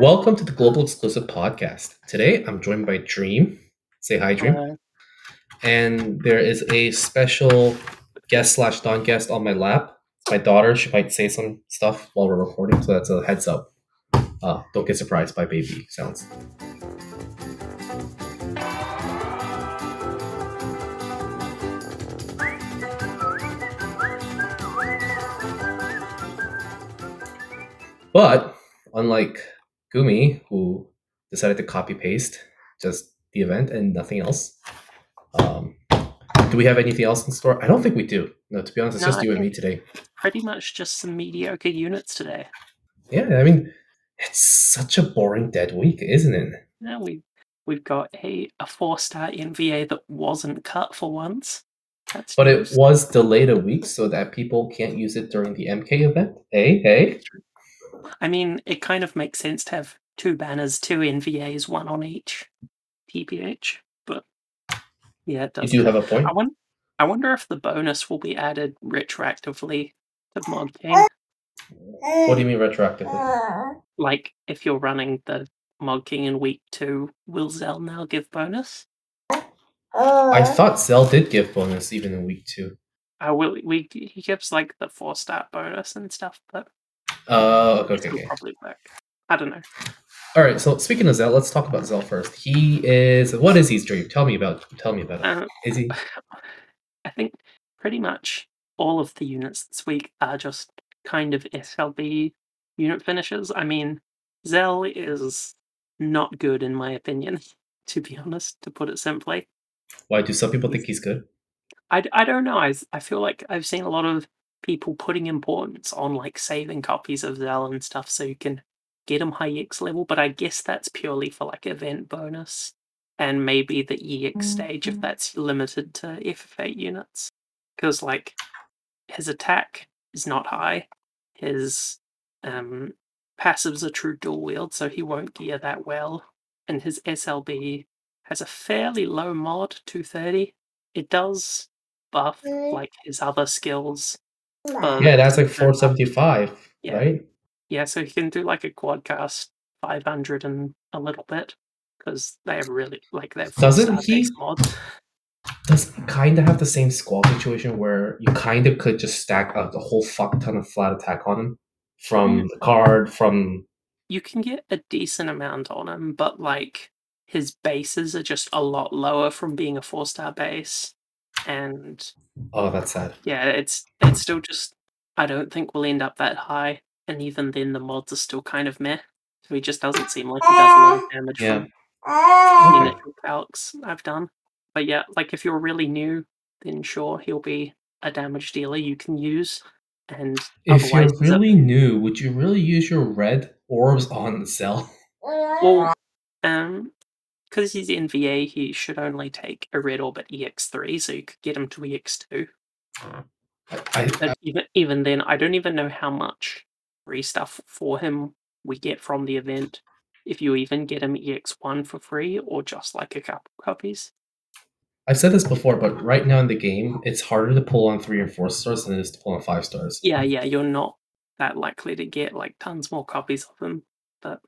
Welcome to the Global Exclusive Podcast. Today I'm joined by Dream. Say hi, Dream. Uh, And there is a special guest slash non guest on my lap. It's my daughter. She might say some stuff while we're recording, so that's a heads up. Uh, don't get surprised by baby sounds. But unlike Gumi, who decided to copy paste just the event and nothing else, um, do we have anything else in store? I don't think we do. No, to be honest, it's No, just I you and me today. pretty much just some mediocre units today. Yeah, I mean, it's such a boring dead week, isn't it? Yeah, we we've got a, a four star NVA that wasn't cut for once. That's But it was delayed a week so that people can't use it during the MK event. Hey, hey. I mean, it kind of makes sense to have two banners, two NVAs, one on each TPH. But yeah, it You does. do have a point. I wonder, I wonder if the bonus will be added retroactively to Mod King. What do you mean retroactively? Like, if you're running the Mod King in week two, will Zell now give bonus? I thought Zell did give bonus even in week two. I will. We he gives like the four star bonus and stuff, but Uh, okay, okay, okay. probably work. I don't know. All right. So speaking of Zell, let's talk about Zell first. He is what is his dream? Tell me about. Tell me about it. Uh, Is he? I think pretty much all of the units this week are just kind of SLB unit finishes. I mean, Zell is not good in my opinion, to be honest, to put it simply. Why do some people think he's good? I, I don't know. I, I feel like I've seen a lot of people putting importance on like saving copies of Zell and stuff so you can get them high EX level, but I guess that's purely for like event bonus and maybe the EX stage if that's limited to FF8 units. Because like his attack is not high, his um, passives are true dual wield, so he won't gear that well, and his SLB has a fairly low mod 230. It does buff like his other skills. For Yeah, that's like um, 475, Yeah. right? Yeah, so you can do like a quad cast 500 and a little bit because they have really like that. Doesn't he- mod. Does kind of have the same squall situation where you kind of could just stack a, a whole fuck ton of flat attack on him from mm. the card, from You can get a decent amount on him, but like his bases are just a lot lower from being a four star base, and oh, that's sad. yeah, it's it's still just I don't think we'll end up that high, and even then the mods are still kind of meh. So he just doesn't seem like he does a lot of damage Yeah. from the Okay. initial calcs I've done. But yeah, like if you're really new, then sure he'll be a damage dealer you can use. And If you're otherwise, he's a- really new, would you really use your red orbs on Zell? well, um, because he's NVA, he should only take a red orb at EX3, so you could get him to EX2. Mm. I, I, But even even then, I don't even know how much free stuff for him we get from the event. If you even get him EX1 for free, or just like a couple copies. I've said this before, but right now in the game, it's harder to pull on three and four stars than it is to pull on five stars. Yeah, yeah, you're not that likely to get like tons more copies of him, but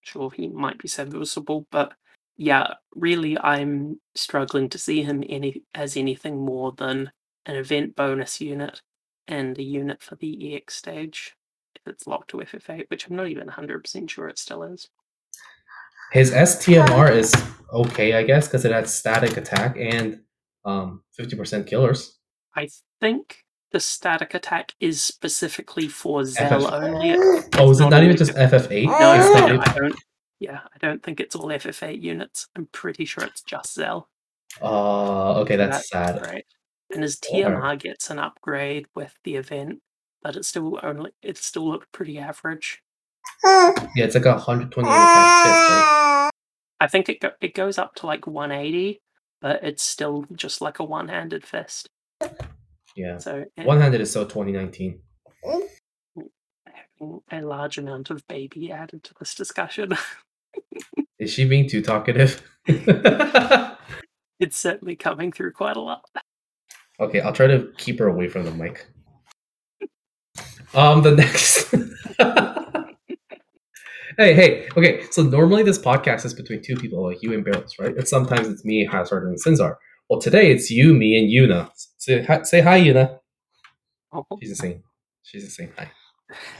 sure he might be serviceable. But yeah, really, I'm struggling to see him any as anything more than an event bonus unit and a unit for the EX stage if it's locked to FF8, which I'm not even 100% sure it still is. His STMR is okay, I guess, because it has static attack and um, 50% killers. I think the static attack is specifically for Zell FF. only. Oh, is it not not even just FF8? No, It's no, not I don't. Yeah, I don't think it's all FF8 units. I'm pretty sure it's just Zell. Oh, okay, that's sad. Right. And his. TMR gets an upgrade with the event, but it still only it still looked pretty average. Yeah, it's like a 120 attack fist, right? I think it go, it goes up to like 180, but it's still just like a one-handed fist. Yeah. So eh, One handed is so 2019. having a large amount of baby added to this discussion. Is she being too talkative? it's certainly coming through quite a lot. okay, I'll try to keep her away from the mic. Um, the next. hey, hey, okay. So normally this podcast is between two people, like you and Barrels, right? And sometimes it's me, Hazard, and Sinzar. Well, today it's you, me, and Yuna. Say hi, say hi Yuna. Oh, She's saying, she's saying hi.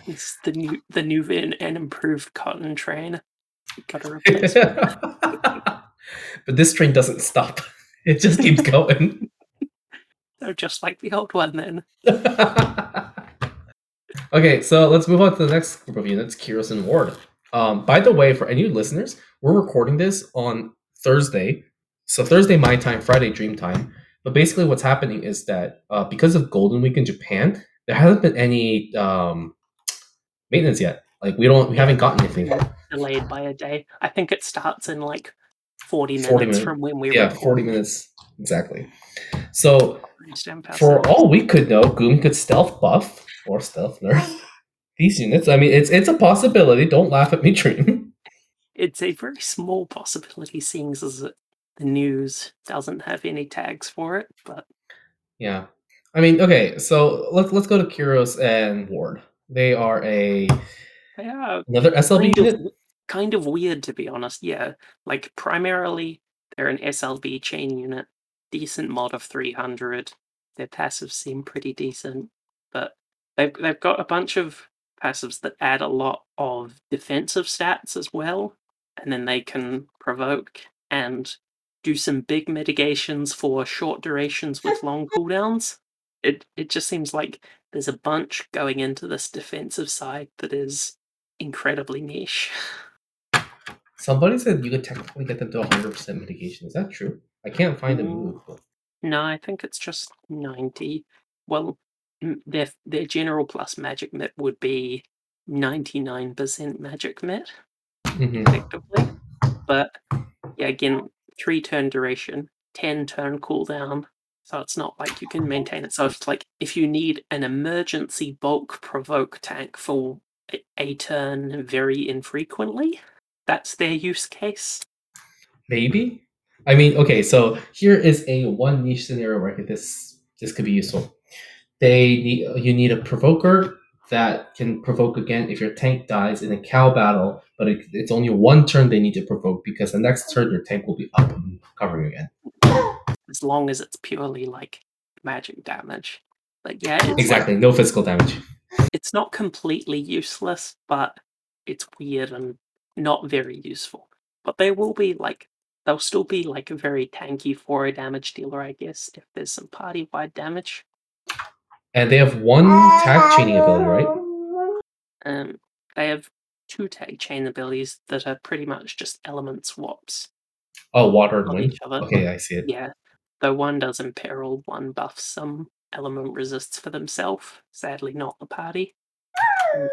It's the new the new VIN and improved cotton train. But this train doesn't stop. It just keeps going. They're just like the old one then. okay, so let's move on to the next group of units, Kiros and Ward. Um, by the way, for any listeners, we're recording this on Thursday. So Thursday my time, Friday dream time. But basically what's happening is that uh, because of Golden Week in Japan, there hasn't been any um, maintenance yet. Like we don't we haven't gotten anything. Delayed by a day. I think it starts in like 40 minutes 40 minutes. from when we Yeah, record. 40 minutes exactly. So. For all we could know, Goom could stealth buff or stealth nerf these units. I mean, it's it's a possibility. Don't laugh at me, Dream. It's a very small possibility, seeing as it- the news doesn't have any tags for it. But Yeah, I mean, okay. So let's let's go to Kiros and Ward. They are a are another SLB kind of, kind of weird, to be honest. Yeah, like primarily they're an SLB chain unit, decent mod of 300. Their passives seem pretty decent, but they've they've got a bunch of passives that add a lot of defensive stats as well, and then they can provoke and do some big mitigations for short durations with long cooldowns. It it just seems like there's a bunch going into this defensive side that is incredibly niche. Somebody said you could technically get them to 100% mitigation. Is that true? I can't find a move. but- No, I think it's just 90. Well, their their general plus magic mit would be 99% magic mit, Mhm. effectively. But yeah, again, three turn duration, 10 turn cooldown. So it's not like you can maintain it. So it's like if you need an emergency bulk provoke tank for a, turn very infrequently, that's their use case. Maybe. I mean, okay, so here is a one niche scenario where this this could be useful. They need you need a provoker that can provoke again if your tank dies in a cow battle, but it, it's only one turn they need to provoke because the next turn your tank will be up and covering again. as long as it's purely like magic damage. But yeah, it's like- Exactly, no physical damage. it's not completely useless, but it's weird and not very useful. But they will be like they'll still be like a very tanky for a damage dealer, I guess, if there's some party wide damage. And they have one tag chaining ability, right? Um they have two tag chain abilities that are pretty much just element swaps Oh, water and wind. each other. Okay, I see it. Yeah. Though one does imperil, one buffs some element resists for themselves. Sadly not the party.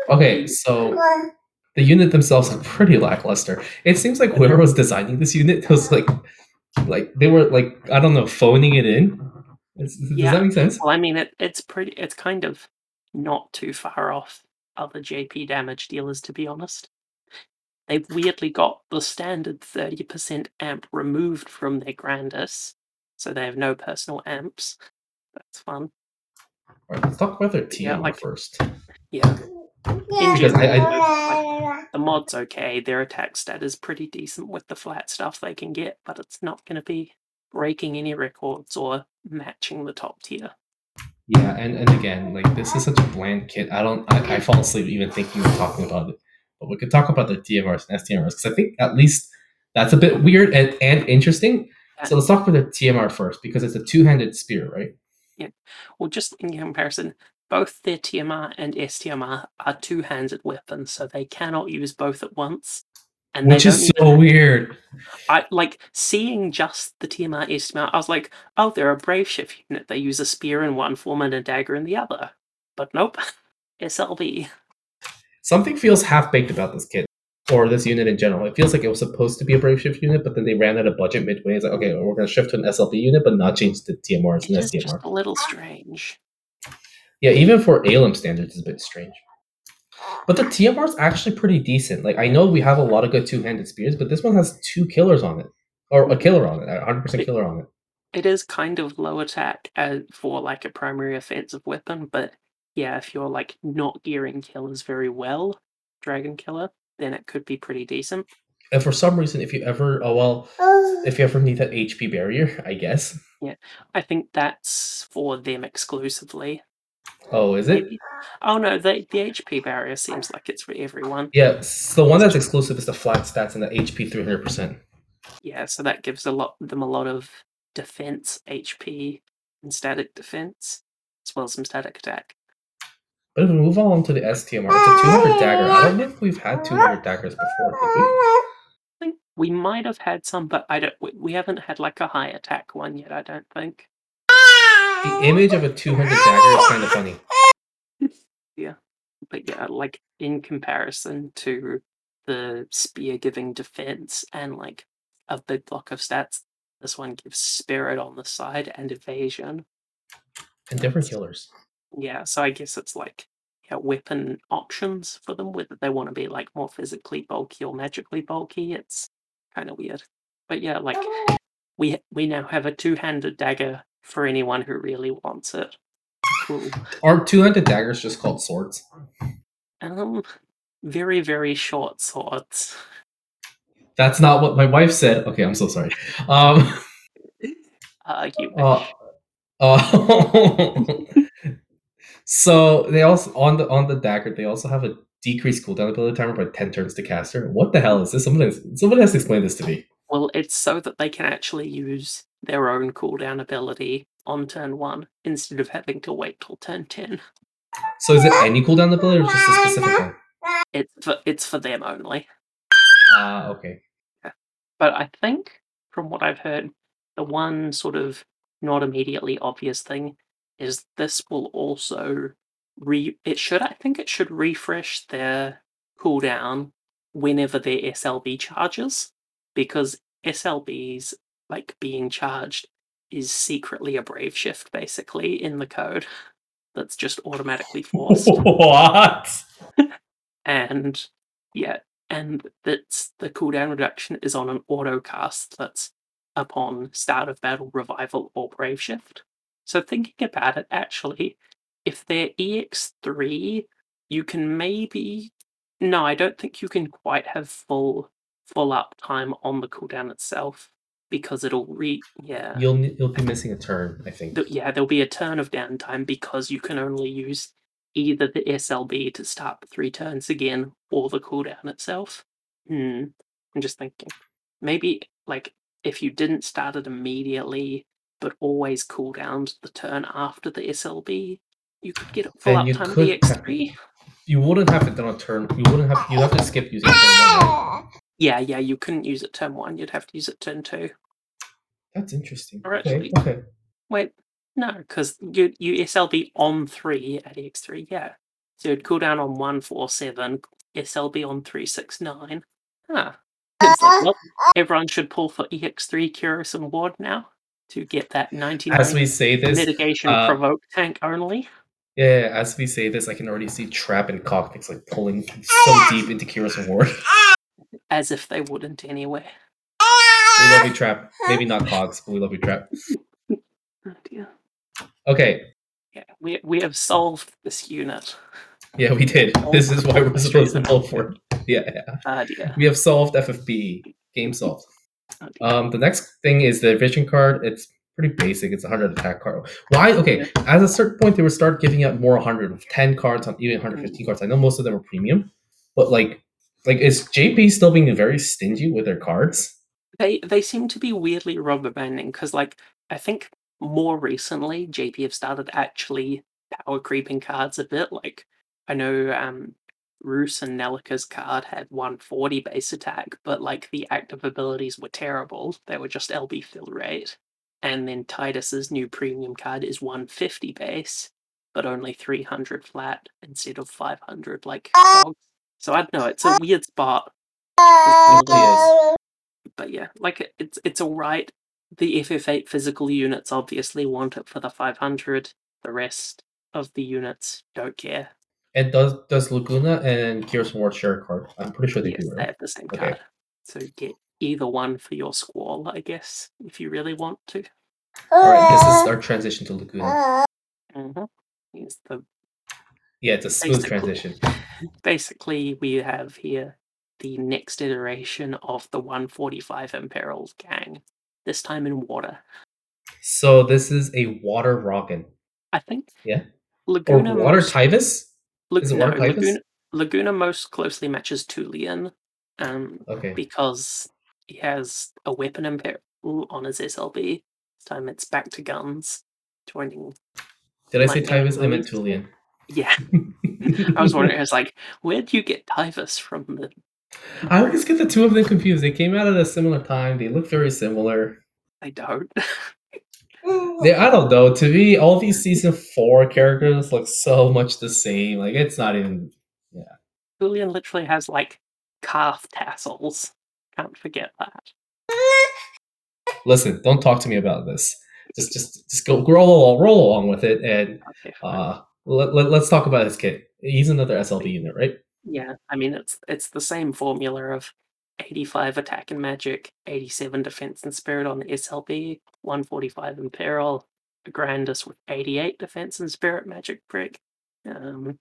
Okay, mm. so the unit themselves are pretty lackluster. It seems like whoever was designing this unit was like, like they were like I don't know, phoning it in. Is- Does Yeah. that make sense? Well, I mean, it, it's pretty. It's kind of not too far off other JP damage dealers, to be honest. They've weirdly got the standard thirty percent amp removed from their Grandis, so they have no personal amps. That's fun. Alright, let's talk about their TMR Yeah, like- first. Yeah, Because I- the mod's okay. Their attack stat is pretty decent with the flat stuff they can get, but it's not going to be breaking any records or matching the top tier. Yeah, and, and again, like this is such a bland kit. I don't. I, I fall asleep even thinking of talking about it. But we could talk about the TMRs and STMRs because I think at least that's a bit weird and, and interesting. So let's talk about the TMR first because it's a two-handed spear, right? Well, just in comparison, both their TMR and STMR are two-handed weapons, so they cannot use both at once. And Which is so even- weird. I like seeing just the TMR STMR. I was like, oh, they're a brave shift unit. They use a spear in one form and a dagger in the other. But nope, SLB. Something feels half baked about this kit or this unit in general. It feels like it was supposed to be a brave shift unit, but then they ran out of budget midway. It's like, okay, we're going to shift to an SLB unit, but not change the TMRs It and is just a little strange. Yeah, even for ALM standards, it's a bit strange. But the TMR is actually pretty decent. Like I know we have a lot of good two-handed spears, but this one has two killers on it, or a killer on it, a hundred percent killer on it. It is kind of low attack uh, for like a primary offensive weapon, but yeah, if you're like not gearing killers very well, Dragon Killer, then it could be pretty decent. And for some reason, if you ever, oh well, oh. if you ever need that HP barrier, I guess. Yeah, I think that's for them exclusively. Oh, is it? Maybe. Oh no, the the HP barrier seems like it's for everyone. Yeah. s- The one that's exclusive is the flat stats and the HP three hundred percent. Yeah, so that gives a lot them a lot of defense HP and static defense, as well as some static attack. But if we move on to the STMR, it's a two hundred dagger. I don't know if we've had two hundred daggers before. I think we might have had some, but I don't. We, we haven't had like a high attack one yet. I don't think. The image of a two hundred dagger is kind of funny. yeah, But yeah, like in comparison to the spear giving defense and like a big block of stats, this one gives spirit on the side and evasion. And different killers. Yeah, so I guess it's like yeah, weapon options for them, whether they want to be like more physically bulky or magically bulky. It's kind of weird. But yeah, like we we now have a two-handed dagger for anyone who really wants it. Cool. Are two-handed daggers just called swords? Um, very very short swords. That's not what my wife said. Okay, I'm so sorry. Um. Uh, you Uh, uh, so they also on the on the dagger they also have a decreased cooldown ability timer by ten turns to caster. What the hell is this? Someone has, someone has to explain this to me. Well, it's so that they can actually use their own cooldown ability on turn one instead of having to wait till turn ten. So is it any cooldown ability or just a specific one? It's for it's for them only. Ah, okay. But I think, from what I've heard, the one sort of not immediately obvious thing is this will also re. It should, I think, it should refresh their cooldown whenever their SLB charges, because SLBs like being charged is secretly a brave shift, basically in the code. That's just automatically forced what? and yeah, and that's the cooldown reduction is on an auto cast that's upon start of battle, revival, or brave shift. So thinking about it, actually, if they're EX3, you can maybe no, I don't think you can quite have full full up time on the cooldown itself because it'll re yeah. You'll you'll be missing a turn, I think. Yeah, there'll be a turn of downtime because you can only use either the SLB to start the three turns again or the cooldown itself. Hmm. I'm just thinking. Maybe like if you didn't start it immediately but always cooldowned the turn after the SLB, you could get it full Then you uptime could EX3. You wouldn't have it done on turn. You wouldn't have. You have to skip using turn one. Yeah, yeah, you couldn't use it turn one, you'd have to use it turn two. That's interesting. Or Okay. actually- Okay. Wait, no, because you you SLB on three at EX3, yeah. So it'd cool down on one four seven, SLB on three six nine. Huh. It's like, well, everyone should pull for EX3 Kiros and Ward now to get that ninety As we say this, mitigation uh, provoke tank only. yeah, yeah, as we say this, I can already see Trap and Cockpits like pulling so deep into Kira's Reward. As if they wouldn't anyway. we love you, Trap. Maybe not Cogs, but we love you, Trap. Oh dear. Okay. Yeah, we we have solved this unit. Yeah, we did. This is why we're supposed to pull for. it. Yeah, yeah. Ah dear. We have solved FFB. Game solved. Um, the next thing is the vision card. It's pretty basic. It's a hundred attack card. Why? Okay, at a certain point they would start giving out more hundred, ten cards on even 115 cards. I know most of them are premium, but like, like is JP still being very stingy with their cards? They they seem to be weirdly rubber banding because like I think more recently JP have started actually power creeping cards a bit. Like I know um Roos and Nelika's card had 140 base attack, but like the active abilities were terrible. They were just LB fill rate. And then Titus's new premium card is 150 base, but only 300 flat instead of 500 like Cogs. So I don't know, it's a weird spot. It really is. but yeah, like it's it's all right. The FF8 physical units obviously want it for the 500. The rest of the units don't care. And does does Laguna and Gears War share a card? I'm pretty sure they yes, do, they have the same Okay. card. So get either one for your squall, I guess, if you really want to. All right, this is our transition to Laguna. hmm Here's the Yeah, it's a smooth Basically. transition. basically we have here the next iteration of the 145 Imperial gang, this time in water. So this is a water Rogan. I think. Yeah. Laguna or water? Lag- is it no, water? Laguna, Laguna most closely matches Tulian, um, Okay. because he has a weapon imperial on his SLB. This time it's back to guns, joining. Did I say Lightning Tyvus? I meant. Tulian. Yeah, I was wondering. I was like, where do you get Typhus from? The I always get the two of them confused. They came out at a similar time. They look very similar. I don't. They, I don't know. To me, all these season four characters look so much the same. Like it's not even. Yeah. Julian literally has like calf tassels. Can't forget that. Listen, don't talk to me about this. Just, just, just go roll along, roll along with it, and Okay, uh, let, let, let's talk about his kid. He's another SLB unit, right? yeah, I mean it's it's the same formula of 85 attack and magic, 87 defense and spirit on the SLB, 145 Imperial, a Grandis with 88 defense and spirit magic brick, um,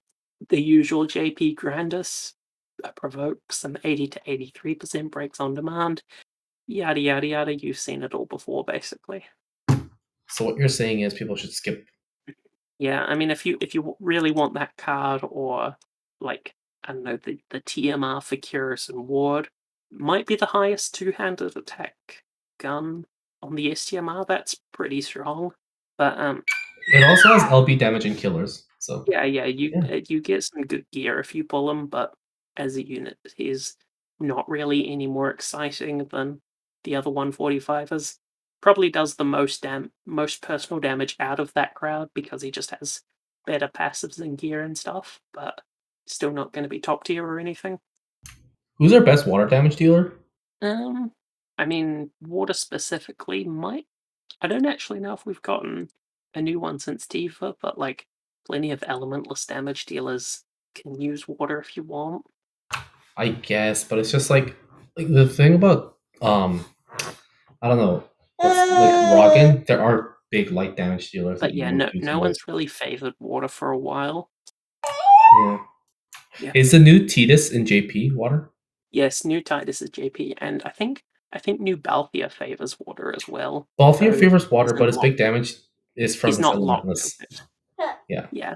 the usual JP Grandis that provokes some 80 to 83% breaks on demand. Yada yada yada. You've seen it all before, basically. So what you're saying is people should skip. Yeah, I mean, if you if you really want that card, or like I don't know, the the TMR for Kiros and Ward might be the highest two-handed attack gun on the STMR. That's pretty strong. But um, It also has LB damage and killers. So yeah, yeah, you Yeah. uh, you get some good gear if you pull him, but as a unit, he's not really any more exciting than the other 145ers. Probably does the most dam most personal damage out of that crowd because he just has better passives and gear and stuff, but still not going to be top tier or anything. Who's our best water damage dealer? Um, I mean, water specifically might. I don't actually know if we've gotten a new one since Diva, but like plenty of elementless damage dealers can use water if you want. I guess, but it's just like like the thing about um I don't know. Like Rogan, there are big light damage dealers. But yeah, no, no one's really favored water for a while. Yeah. Yeah. Is the new Titus in JP water? Yes, new Titus is JP, and I think I think new Balthier favors water as well. Balthier So favors water, but his big damage is from He's his not locked elementless. Yeah. Yeah.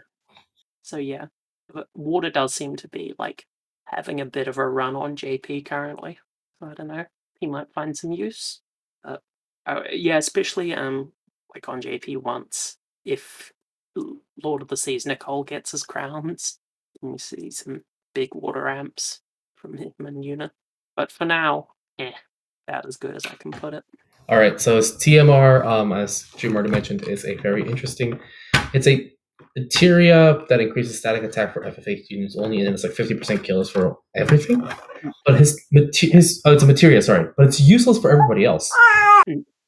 So yeah, but water does seem to be like having a bit of a run on JP currently. So I don't know. He might find some use. But uh, yeah, especially um like on JP once if Lord of the Seas Nicole gets his crowns, and you see some big water amps from him and Una. But for now, eh, about as good as I can put it. All right, so his TMR, um, as Jim already mentioned, is a very interesting. It's a materia that increases static attack for FF8 units only, and it's like fifty percent kills for everything. But his his oh, it's a materia, sorry, but it's useless for everybody else.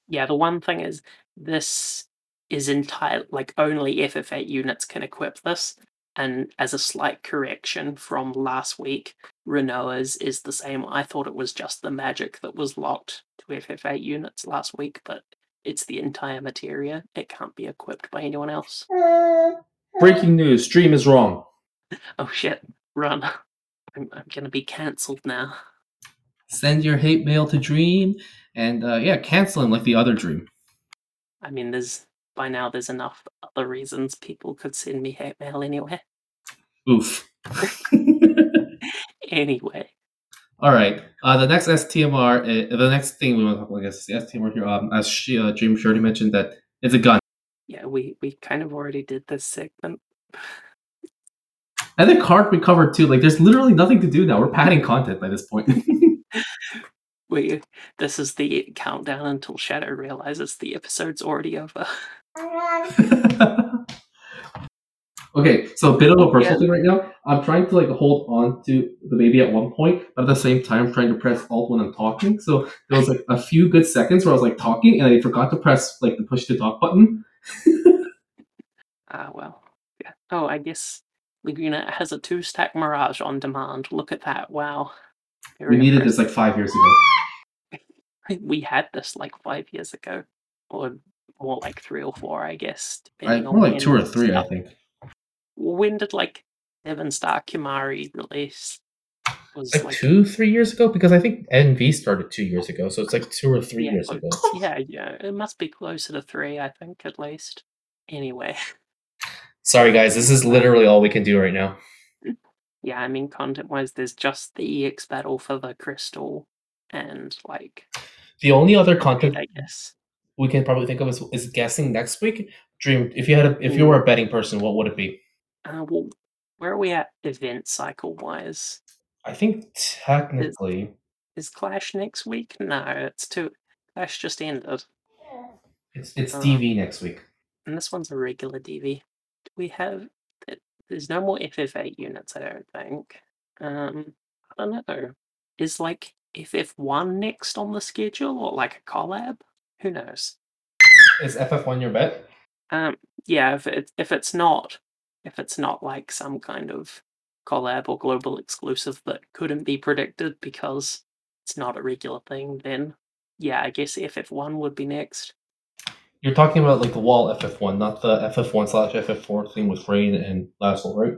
Yeah, the one thing is this is entire like only FF8 units can equip this, and as a slight correction from last week, Rinoa's is the same. I thought it was just the magic that was locked to FF8 units last week, but it's the entire materia. It can't be equipped by anyone else. Breaking news: Dream is wrong. Oh shit, run. I'm, I'm gonna be cancelled now. Send your hate mail to Dream, and uh, yeah, cancel him like the other Dream. I mean, there's by now there's enough other reasons people could send me hate mail anyway. Oof. Anyway, All right. Uh, the next STMR, uh, the next thing we want to talk about, I guess, is the STMR here. Um, as she, uh, Dream already mentioned, that it's a gun. yeah, we we kind of already did this segment. And the card recovered too. Like, there's literally nothing to do now. We're padding content by this point. We this is the countdown until Shadow realizes the episode's already over. okay, so a bit of a personal Yeah. thing right now. I'm trying to like hold on to the baby at one point, but at the same time, I'm trying to press Alt when I'm talking. So there was like a few good seconds where I was like talking, and I forgot to press like the push to talk button. Ah well, yeah. Oh, I guess Laguna has a two stack Mirage on demand. Look at that! Wow. We Very needed this like five years ago. We had this like five years ago, or more like three or four, I guess. On more like two or three, I think. When did like Seven Star Kimahri release? was like, like two, three years ago because I think NV started two years ago, so it's like two or three Yeah, years ago. yeah, yeah, it must be closer to three, I think, at least. Anyway, Sorry, guys, this is literally all we can do right now. yeah, I mean, content wise, there's just the EX battle for the crystal and like, The only other content I guess. we can probably think of is, is guessing next week. Dream, if you had a, if you Mm. were a betting person, what would it be? Uh, well, where are we at event cycle wise? I think technically Is Clash next week? No, it's too. Clash just ended, it's it's Uh, DV next week. and this one's a regular DV. Do we have? th- There's no more FF8 units, I don't think. Um, I don't know. Is like FF1 next on the schedule, or like a collab? Who knows? Is FF1 your bet? Um, yeah, if it if it's not if it's not like some kind of collab or global exclusive that couldn't be predicted because it's not a regular thing, then yeah, I guess FF1 would be next. You're talking about like the wall FF1, not the FF1 slash FF4 thing with Rain and Lasswell, right?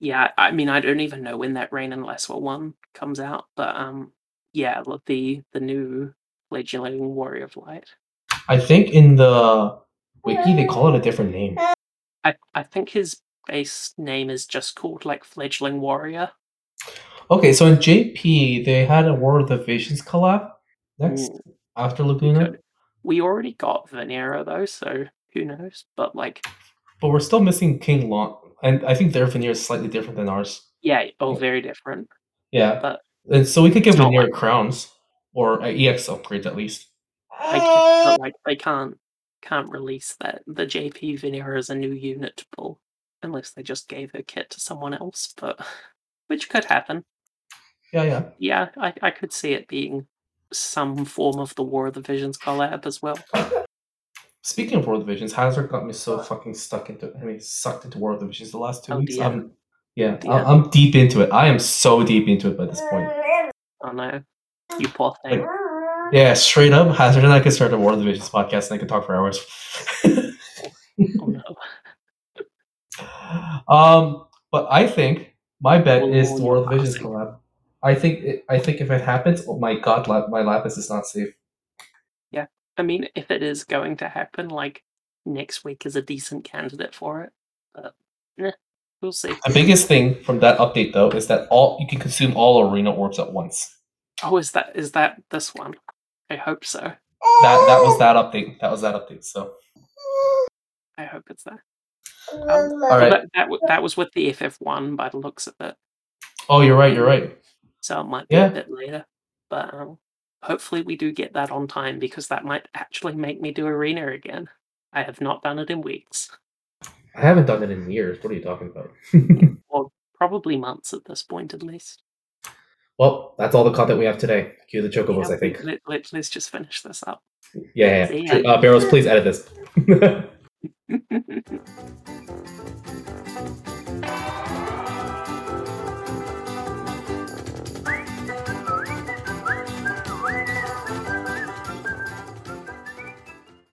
Yeah, I mean I don't even know when that Rain and Lasswell one comes out, but um yeah, the the new fledgling Warrior of Light. I think in the wiki they call it a different name. I I think his base name is just called like Fledgling Warrior. Okay, so in JP they had a War of the Visions collab next Mm, after Laguna, could. We already got Venera though, so who knows? But like but we're still missing King Long, and I think their veneer is slightly different than ours. Yeah, oh, very different. Yeah, But and so we could give veneer like- crowns or EX upgrades at least. I guess, but like they can't can't release that the JP Venera is a new unit to pull unless they just gave her kit to someone else. But which could happen. Yeah, yeah. Yeah, I, I could see it being some form of the War of the Visions collab as well. Speaking of War of the Visions, Hazard got me so fucking stuck into I mean sucked into War of the Visions the last two Oh, weeks. I'm, yeah, I'm deep into it. I am so deep into it by this point. Oh no, you poor thing. Yeah, straight up, Hazard and I could start a War of the Visions podcast and I could talk for hours. Oh no. Um, but I think my bet Oh, is the War of the Visions passing. collab. I think it, I think if it happens, oh my god, lap, my Lapis is not safe. Yeah, I mean, if it is going to happen, like next week is a decent candidate for it. But eh, we'll see. The biggest thing from that update though is that all you can consume all arena orbs at once. Oh, is that is that this one? I hope so. That that was that update. That was that update. So I hope it's that. All Well, right. that, that, that was with the FF1 by the looks of it, Oh, you're right. You're right. so it might be Yeah. a bit later. But um, hopefully we do get that on time because that might actually make me do arena again. I have not done it in weeks, I haven't done it in years. What are you talking about? or probably months at this point at least. well, that's all the content we have today. Cue the chocobos, Yeah, I think. Let, let, let's just finish this up. Yeah, yeah. Yeah. Uh, Barrels, please edit this. フフフフ。